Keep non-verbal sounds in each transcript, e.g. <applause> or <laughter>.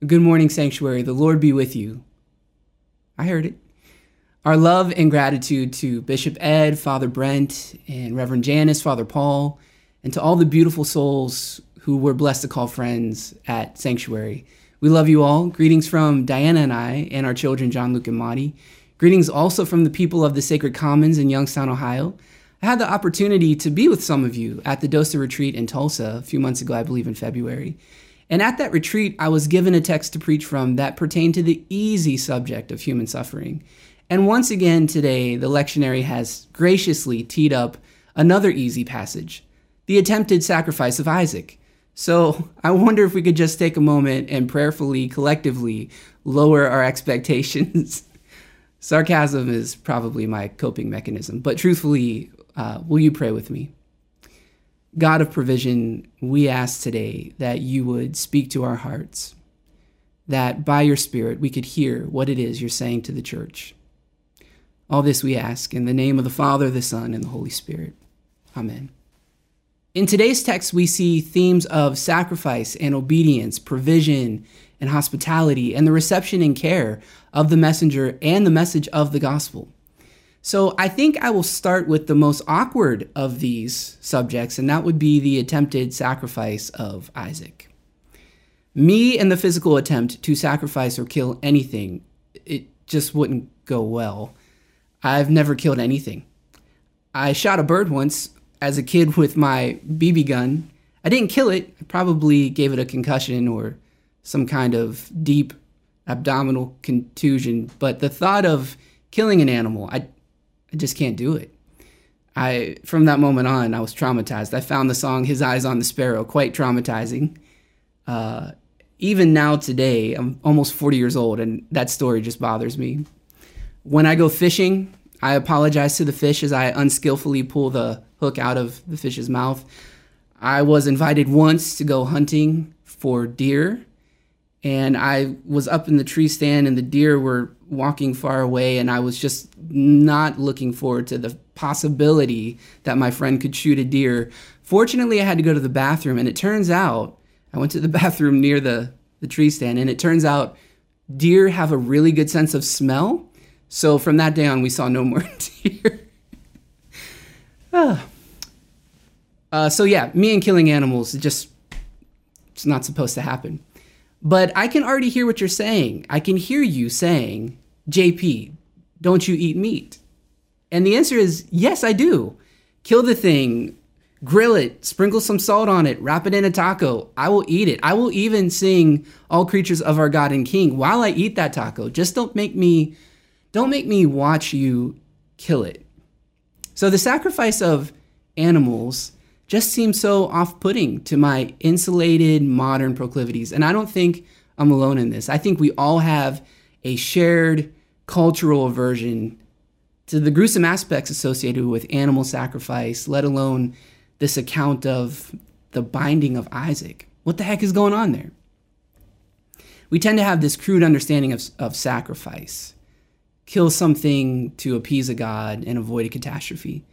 Good morning, Sanctuary. The Lord be with you. I heard it. Our love and gratitude to Bishop Ed, Father Brent, and Reverend Janice, Father Paul, and to all the beautiful souls who we're blessed to call friends at Sanctuary. We love you all. Greetings from Diana and I and our children, John, Luke, and Maudie. Greetings also from the people of the Sacred Commons in Youngstown, Ohio. I had the opportunity to be with some of you at the DOSA retreat in Tulsa a few months ago, I believe in February. And at that retreat, I was given a text to preach from that pertained to the easy subject of human suffering. And once again today, the lectionary has graciously teed up another easy passage the attempted sacrifice of Isaac. So I wonder if we could just take a moment and prayerfully, collectively lower our expectations. <laughs> Sarcasm is probably my coping mechanism, but truthfully, uh, will you pray with me? God of provision, we ask today that you would speak to our hearts, that by your Spirit we could hear what it is you're saying to the church. All this we ask in the name of the Father, the Son, and the Holy Spirit. Amen. In today's text, we see themes of sacrifice and obedience, provision and hospitality, and the reception and care of the messenger and the message of the gospel. So I think I will start with the most awkward of these subjects, and that would be the attempted sacrifice of Isaac. Me and the physical attempt to sacrifice or kill anything, it just wouldn't go well. I've never killed anything. I shot a bird once as a kid <laughs> with my BB gun. I didn't kill it, I probably gave it a concussion or some kind of deep abdominal contusion, but the thought of killing an animal, I I just can't do it. I from that moment on, I was traumatized. I found the song "His Eyes on the Sparrow" quite traumatizing. Uh, even now, today, I'm almost 40 years old, and that story just bothers me. When I go fishing, I apologize to the fish as I unskillfully pull the hook out of the fish's mouth. I was invited once to go hunting for deer, and I was up in the tree stand, and the deer were walking far away, and I was just not looking forward to the possibility that my friend could shoot a deer. Fortunately, I had to go to the bathroom, and it turns out I went to the <laughs> bathroom near the, the tree stand, and it turns out deer have a really good sense of smell. So from that day on, we saw no <laughs> more deer. ah. uh, so yeah, me and killing animals, it just it's not supposed to happen. But I can already hear what you're saying. I can hear you saying, JP, don't you eat meat? And the answer is yes, I do. Kill the thing, grill it, sprinkle some salt on it, wrap it in a taco. I will eat it. I will even sing all creatures of our God and King while I eat that taco. Just don't make me don't make me watch you kill it. So the sacrifice of animals just seems so off-putting to my insulated modern proclivities. And I don't think I'm alone in this. I think we all have a shared cultural aversion to the gruesome aspects associated with animal sacrifice, let alone this account of the binding of Isaac. What the heck is going on there? We tend to have this crude understanding of, of sacrifice kill something to appease a god and avoid a catastrophe.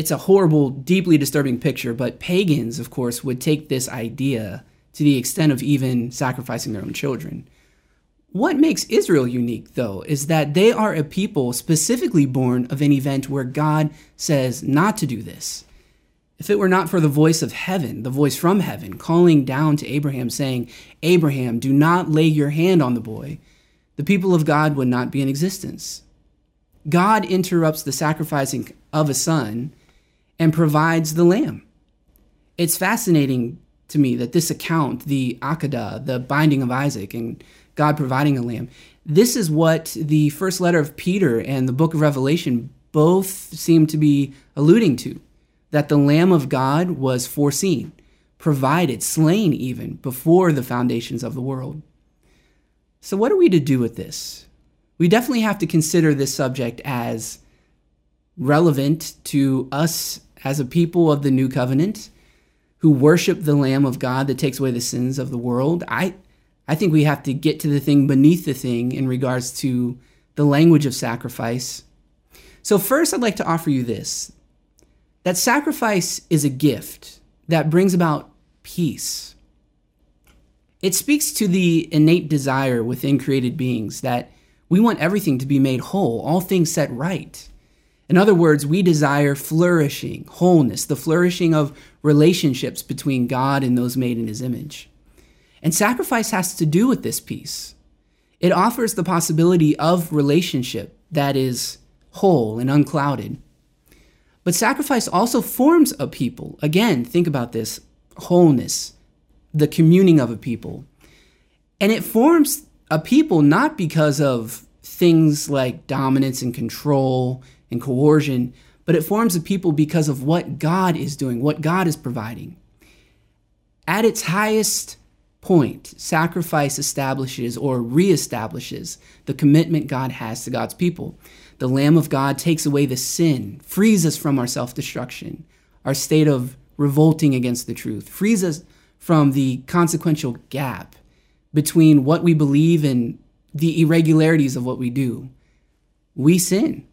It's a horrible, deeply disturbing picture, but pagans, of course, would take this idea to the extent of even sacrificing their own children. What makes Israel unique, though, is that they are a people specifically born of an event where God says not to do this. If it were not for the voice of heaven, the voice from heaven, calling down to Abraham, saying, Abraham, do not lay your hand on the boy, the people of God would not be in existence. God interrupts the sacrificing of a son and provides the lamb. It's fascinating to me that this account, the Akedah, the binding of Isaac, and God providing a lamb. This is what the first letter of Peter and the book of Revelation both seem to be alluding to that the Lamb of God was foreseen, provided, slain even before the foundations of the world. So, what are we to do with this? We definitely have to consider this subject as relevant to us as a people of the new covenant who worship the Lamb of God that takes away the sins of the world. I I think we have to get to the thing beneath the thing in regards to the language of sacrifice. So, first, I'd like to offer you this that sacrifice is a gift that brings about peace. It speaks to the innate desire within created beings that we want everything to be made whole, all things set right. In other words, we desire flourishing, wholeness, the flourishing of relationships between God and those made in his image. And sacrifice has to do with this peace. It offers the possibility of relationship that is whole and unclouded. But sacrifice also forms a people. Again, think about this wholeness, the communing of a people. And it forms a people not because of things like dominance and control and coercion, but it forms a people because of what God is doing, what God is providing. At its highest point, sacrifice establishes or reestablishes the commitment God has to God's people. The Lamb of God takes away the sin, frees us from our self destruction, our state of revolting against the truth, frees us from the consequential gap between what we believe and the irregularities of what we do. We sin,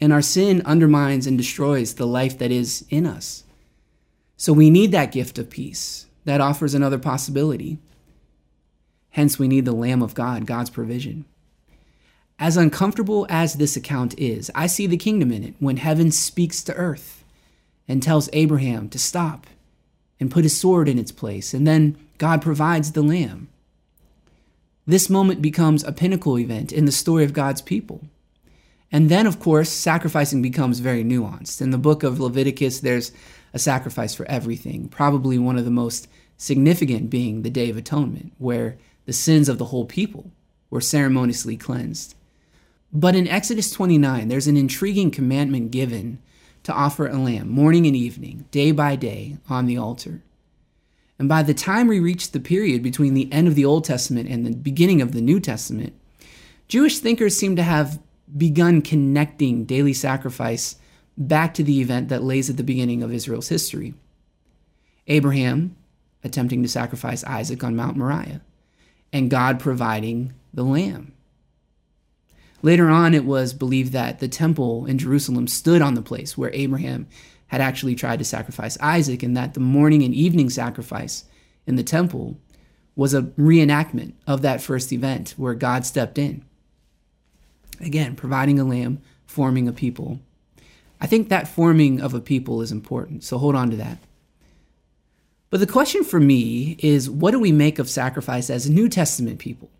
and our sin undermines and destroys the life that is in us. So we need that gift of peace that offers another possibility. Hence, we need the Lamb of God, God's provision. As uncomfortable as this account is, I see the kingdom in it when heaven speaks to earth and tells Abraham to stop and put his sword in its place, and then God provides the lamb. This moment becomes a pinnacle event in the story of God's people. And then, of course, sacrificing becomes very nuanced. In the book of Leviticus, there's a sacrifice for everything, probably one of the most significant being the Day of Atonement, where the sins of the whole people were ceremoniously cleansed. But in Exodus 29, there's an intriguing commandment given to offer a lamb morning and evening, day by day, on the altar. And by the time we reach the period between the end of the Old Testament and the beginning of the New Testament, Jewish thinkers seem to have begun connecting daily sacrifice back to the event that lays at the beginning of Israel's history. Abraham attempting to sacrifice Isaac on Mount Moriah, and God providing the lamb. Later on, it was believed that the temple in Jerusalem stood on the place where Abraham had actually tried to sacrifice Isaac, and that the morning and evening sacrifice in the temple was a reenactment of that first event where God stepped in. Again, providing a lamb, forming a people. I think that forming of a people is important, so hold on to that. But the question for me is what do we make of sacrifice as New Testament people?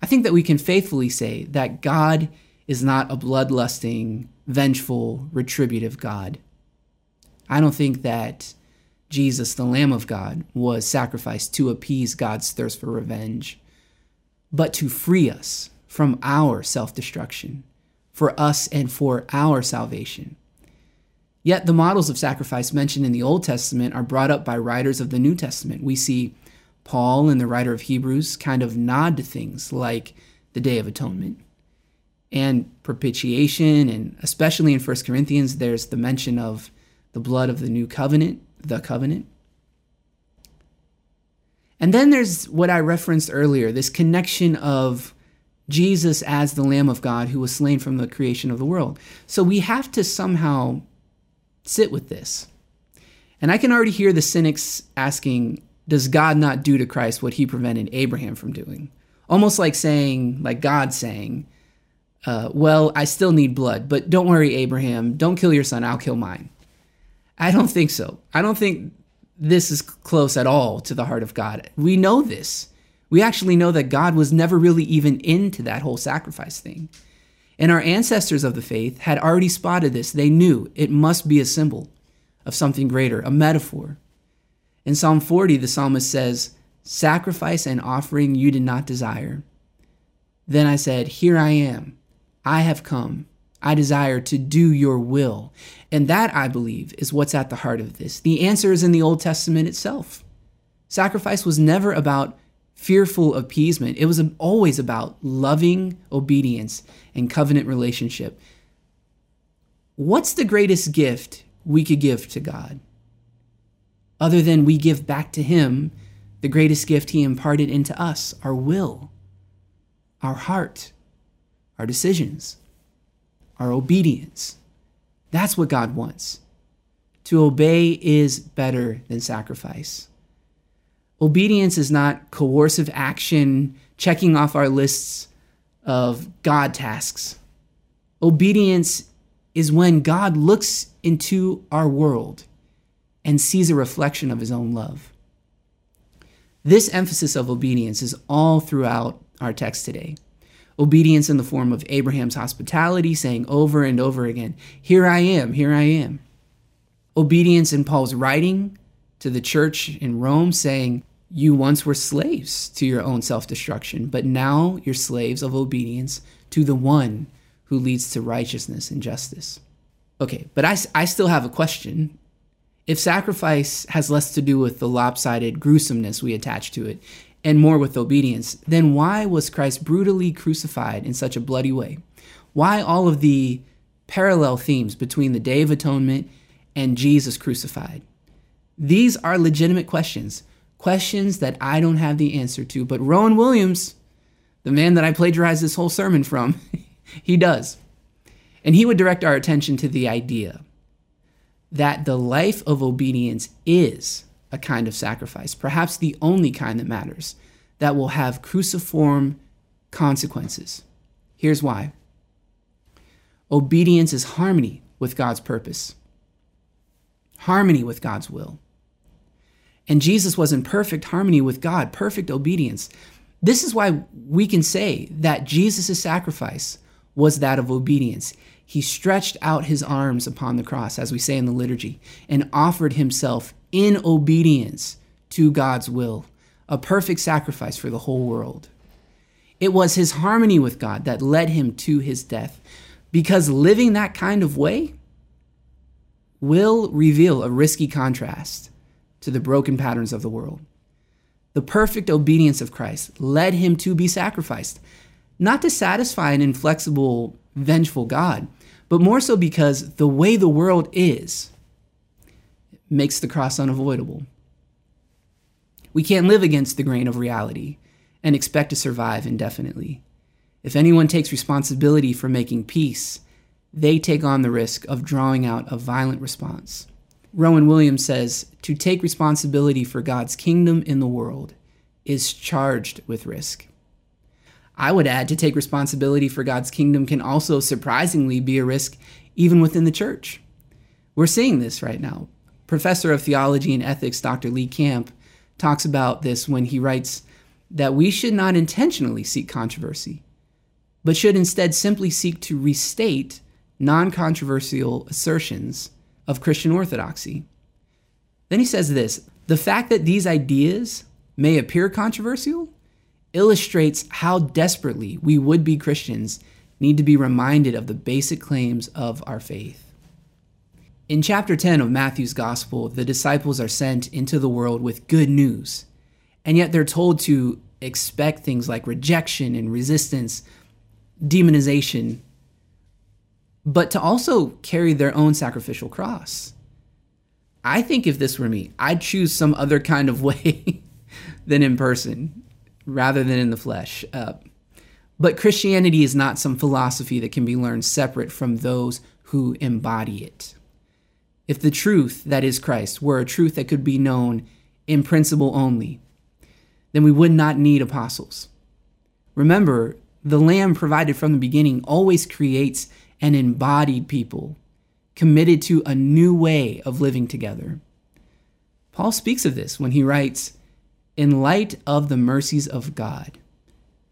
I think that we can faithfully say that God is not a bloodlusting, vengeful, retributive God. I don't think that Jesus, the Lamb of God, was sacrificed to appease God's thirst for revenge, but to free us from our self destruction, for us and for our salvation. Yet the models of sacrifice mentioned in the Old Testament are brought up by writers of the New Testament. We see Paul and the writer of Hebrews kind of nod to things like the Day of Atonement and propitiation, and especially in 1 Corinthians, there's the mention of the blood of the new covenant, the covenant. And then there's what I referenced earlier this connection of Jesus as the Lamb of God who was slain from the creation of the world. So we have to somehow sit with this. And I can already hear the cynics asking, does God not do to Christ what he prevented Abraham from doing? Almost like saying, like God saying, uh, well, I still need blood, but don't worry, Abraham, don't kill your son, I'll kill mine. I don't think so. I don't think this is close at all to the heart of God. We know this. We actually know that God was never really even into that whole sacrifice thing. And our ancestors of the faith had already spotted this. They knew it must be a symbol of something greater, a metaphor. In Psalm 40, the psalmist says, Sacrifice and offering you did not desire. Then I said, Here I am. I have come. I desire to do your will. And that, I believe, is what's at the heart of this. The answer is in the Old Testament itself. Sacrifice was never about fearful appeasement, it was always about loving obedience and covenant relationship. What's the greatest gift we could give to God? Other than we give back to Him the greatest gift He imparted into us our will, our heart, our decisions, our obedience. That's what God wants. To obey is better than sacrifice. Obedience is not coercive action, checking off our lists of God tasks. Obedience is when God looks into our world and sees a reflection of his own love. This emphasis of obedience is all throughout our text today. Obedience in the form of Abraham's hospitality, saying over and over again, Here I am, here I am. Obedience in Paul's writing to the church in Rome, saying, You once were slaves to your own self destruction, but now you're slaves of obedience to the one who leads to righteousness and justice. Okay, but I, I still have a question. If sacrifice has less to do with the lopsided gruesomeness we attach to it and more with obedience, then why was Christ brutally crucified in such a bloody way? Why all of the parallel themes between the Day of Atonement and Jesus crucified? These are legitimate questions, questions that I don't have the answer to, but Rowan Williams, the man that I plagiarized this whole sermon from, <laughs> he does. And he would direct our attention to the idea that the life of obedience is a kind of sacrifice, perhaps the only kind that matters, that will have cruciform consequences. Here's why obedience is harmony with God's purpose, harmony with God's will. And Jesus was in perfect harmony with God, perfect obedience. This is why we can say that Jesus' sacrifice was that of obedience. He stretched out his arms upon the cross, as we say in the liturgy, and offered himself in obedience to God's will, a perfect sacrifice for the whole world. It was his harmony with God that led him to his death, because living that kind of way will reveal a risky contrast to the broken patterns of the world. The perfect obedience of Christ led him to be sacrificed, not to satisfy an inflexible, vengeful God, but more so because the way the world is makes the cross unavoidable. We can't live against the grain of reality and expect to survive indefinitely. If anyone takes responsibility for making peace, they take on the risk of drawing out a violent response. Rowan Williams says to take responsibility for God's kingdom in the world is charged with risk. I would add to take responsibility for God's kingdom can also surprisingly be a risk even within the church. We're seeing this right now. Professor of Theology and Ethics Dr. Lee Camp talks about this when he writes that we should not intentionally seek controversy, but should instead simply seek to restate non controversial assertions of Christian orthodoxy. Then he says this the fact that these ideas may appear controversial illustrates how desperately we would be Christians need to be reminded of the basic claims of our faith. In chapter 10 of Matthew's Gospel, the disciples are sent into the world with good news, and yet they're told to expect things like rejection and resistance, demonization, but to also carry their own sacrificial cross. I think if this were me, I'd choose some other kind of <laughs> way than in person rather than in the flesh. Uh, but Christianity is not some philosophy that can be learned separate from those who embody it. If the truth, that is Christ, were a truth that could be known in principle only, then we would not need apostles. Remember, the Lamb provided from the beginning always creates an embodied people committed to a new way of living together. Paul speaks of this when he writes, in light of the mercies of God,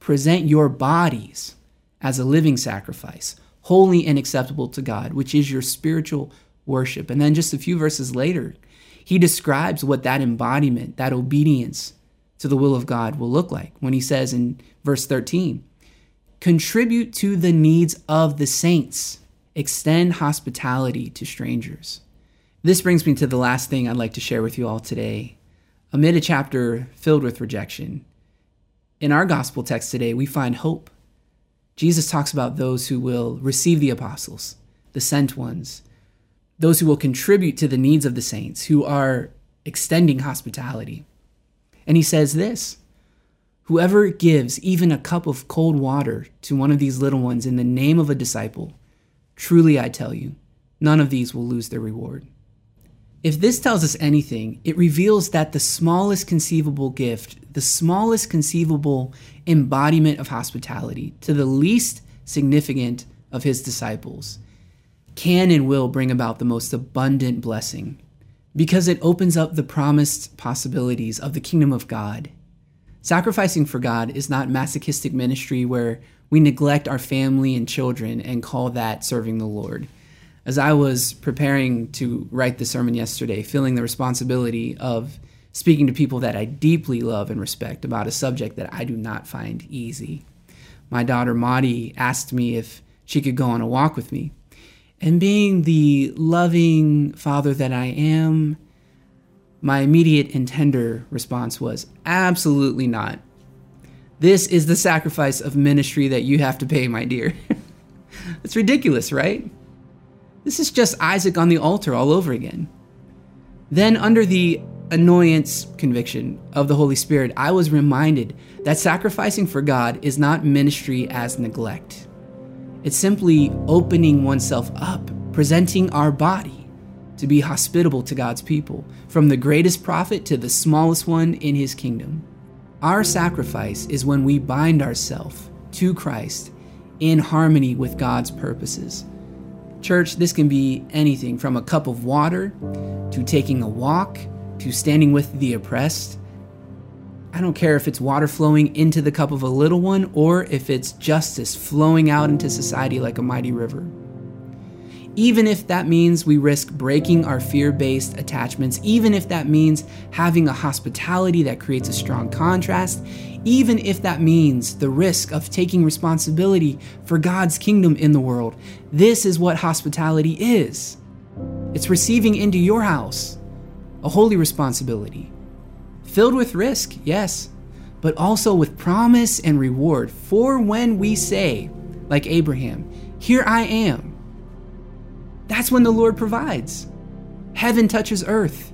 present your bodies as a living sacrifice, holy and acceptable to God, which is your spiritual worship. And then just a few verses later, he describes what that embodiment, that obedience to the will of God will look like when he says in verse 13, contribute to the needs of the saints, extend hospitality to strangers. This brings me to the last thing I'd like to share with you all today amid a chapter filled with rejection. In our gospel text today, we find hope. Jesus talks about those who will receive the apostles, the sent ones, those who will contribute to the needs of the saints, who are extending hospitality. And he says this Whoever gives even a cup of cold water to one of these little ones in the name of a disciple, truly I tell you, none of these will lose their reward. If this tells us anything, it reveals that the smallest conceivable gift, the smallest conceivable embodiment of hospitality to the least significant of his disciples, can and will bring about the most abundant blessing because it opens up the promised possibilities of the kingdom of God. Sacrificing for God is not masochistic ministry where we neglect our family and children and call that serving the Lord. As I was preparing to write the sermon yesterday, feeling the responsibility of speaking to people that I deeply love and respect about a subject that I do not find easy. My daughter Maudie asked me if she could go on a walk with me. And being the loving father that I am, my immediate and tender response was absolutely not. This is the sacrifice of ministry that you have to pay, my dear. <laughs> It's ridiculous, right? This is just Isaac on the altar all over again. Then, under the annoyance conviction of the Holy Spirit, I was reminded that sacrificing for God is not ministry as neglect. It's simply opening oneself up, presenting our body to be hospitable to God's people, from the greatest prophet to the smallest one in his kingdom. Our sacrifice is when we bind ourselves to Christ in harmony with God's purposes. Church, this can be anything from a cup of water to taking a walk to standing with the oppressed I don't care if it's water flowing into the cup of a little one or if it's justice flowing out into society like a mighty river. Even if that means we risk breaking our fear based attachments, even if that means having a hospitality that creates a strong contrast, even if that means the risk of taking responsibility for God's kingdom in the world, this is what hospitality is. It's receiving into your house a holy responsibility filled with risk, yes, but also with promise and reward for when we say, like Abraham, Here I am. That's when the Lord provides. Heaven touches earth.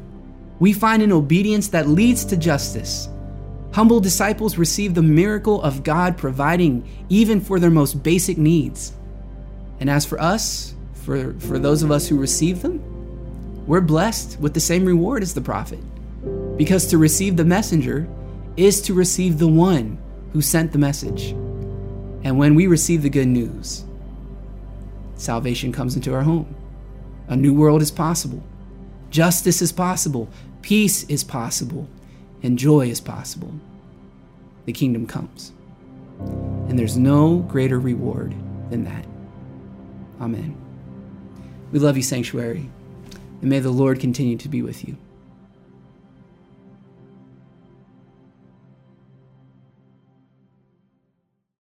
We find an obedience that leads to justice. Humble disciples receive the miracle of God providing even for their most basic needs. And as for us, for, for those of us who receive them, we're blessed with the same reward as the prophet. Because to receive the messenger is to receive the one who sent the message. And when we receive the good news, salvation comes into our home. A new world is possible. Justice is possible. Peace is possible. And joy is possible. The kingdom comes. And there's no greater reward than that. Amen. We love you, Sanctuary. And may the Lord continue to be with you.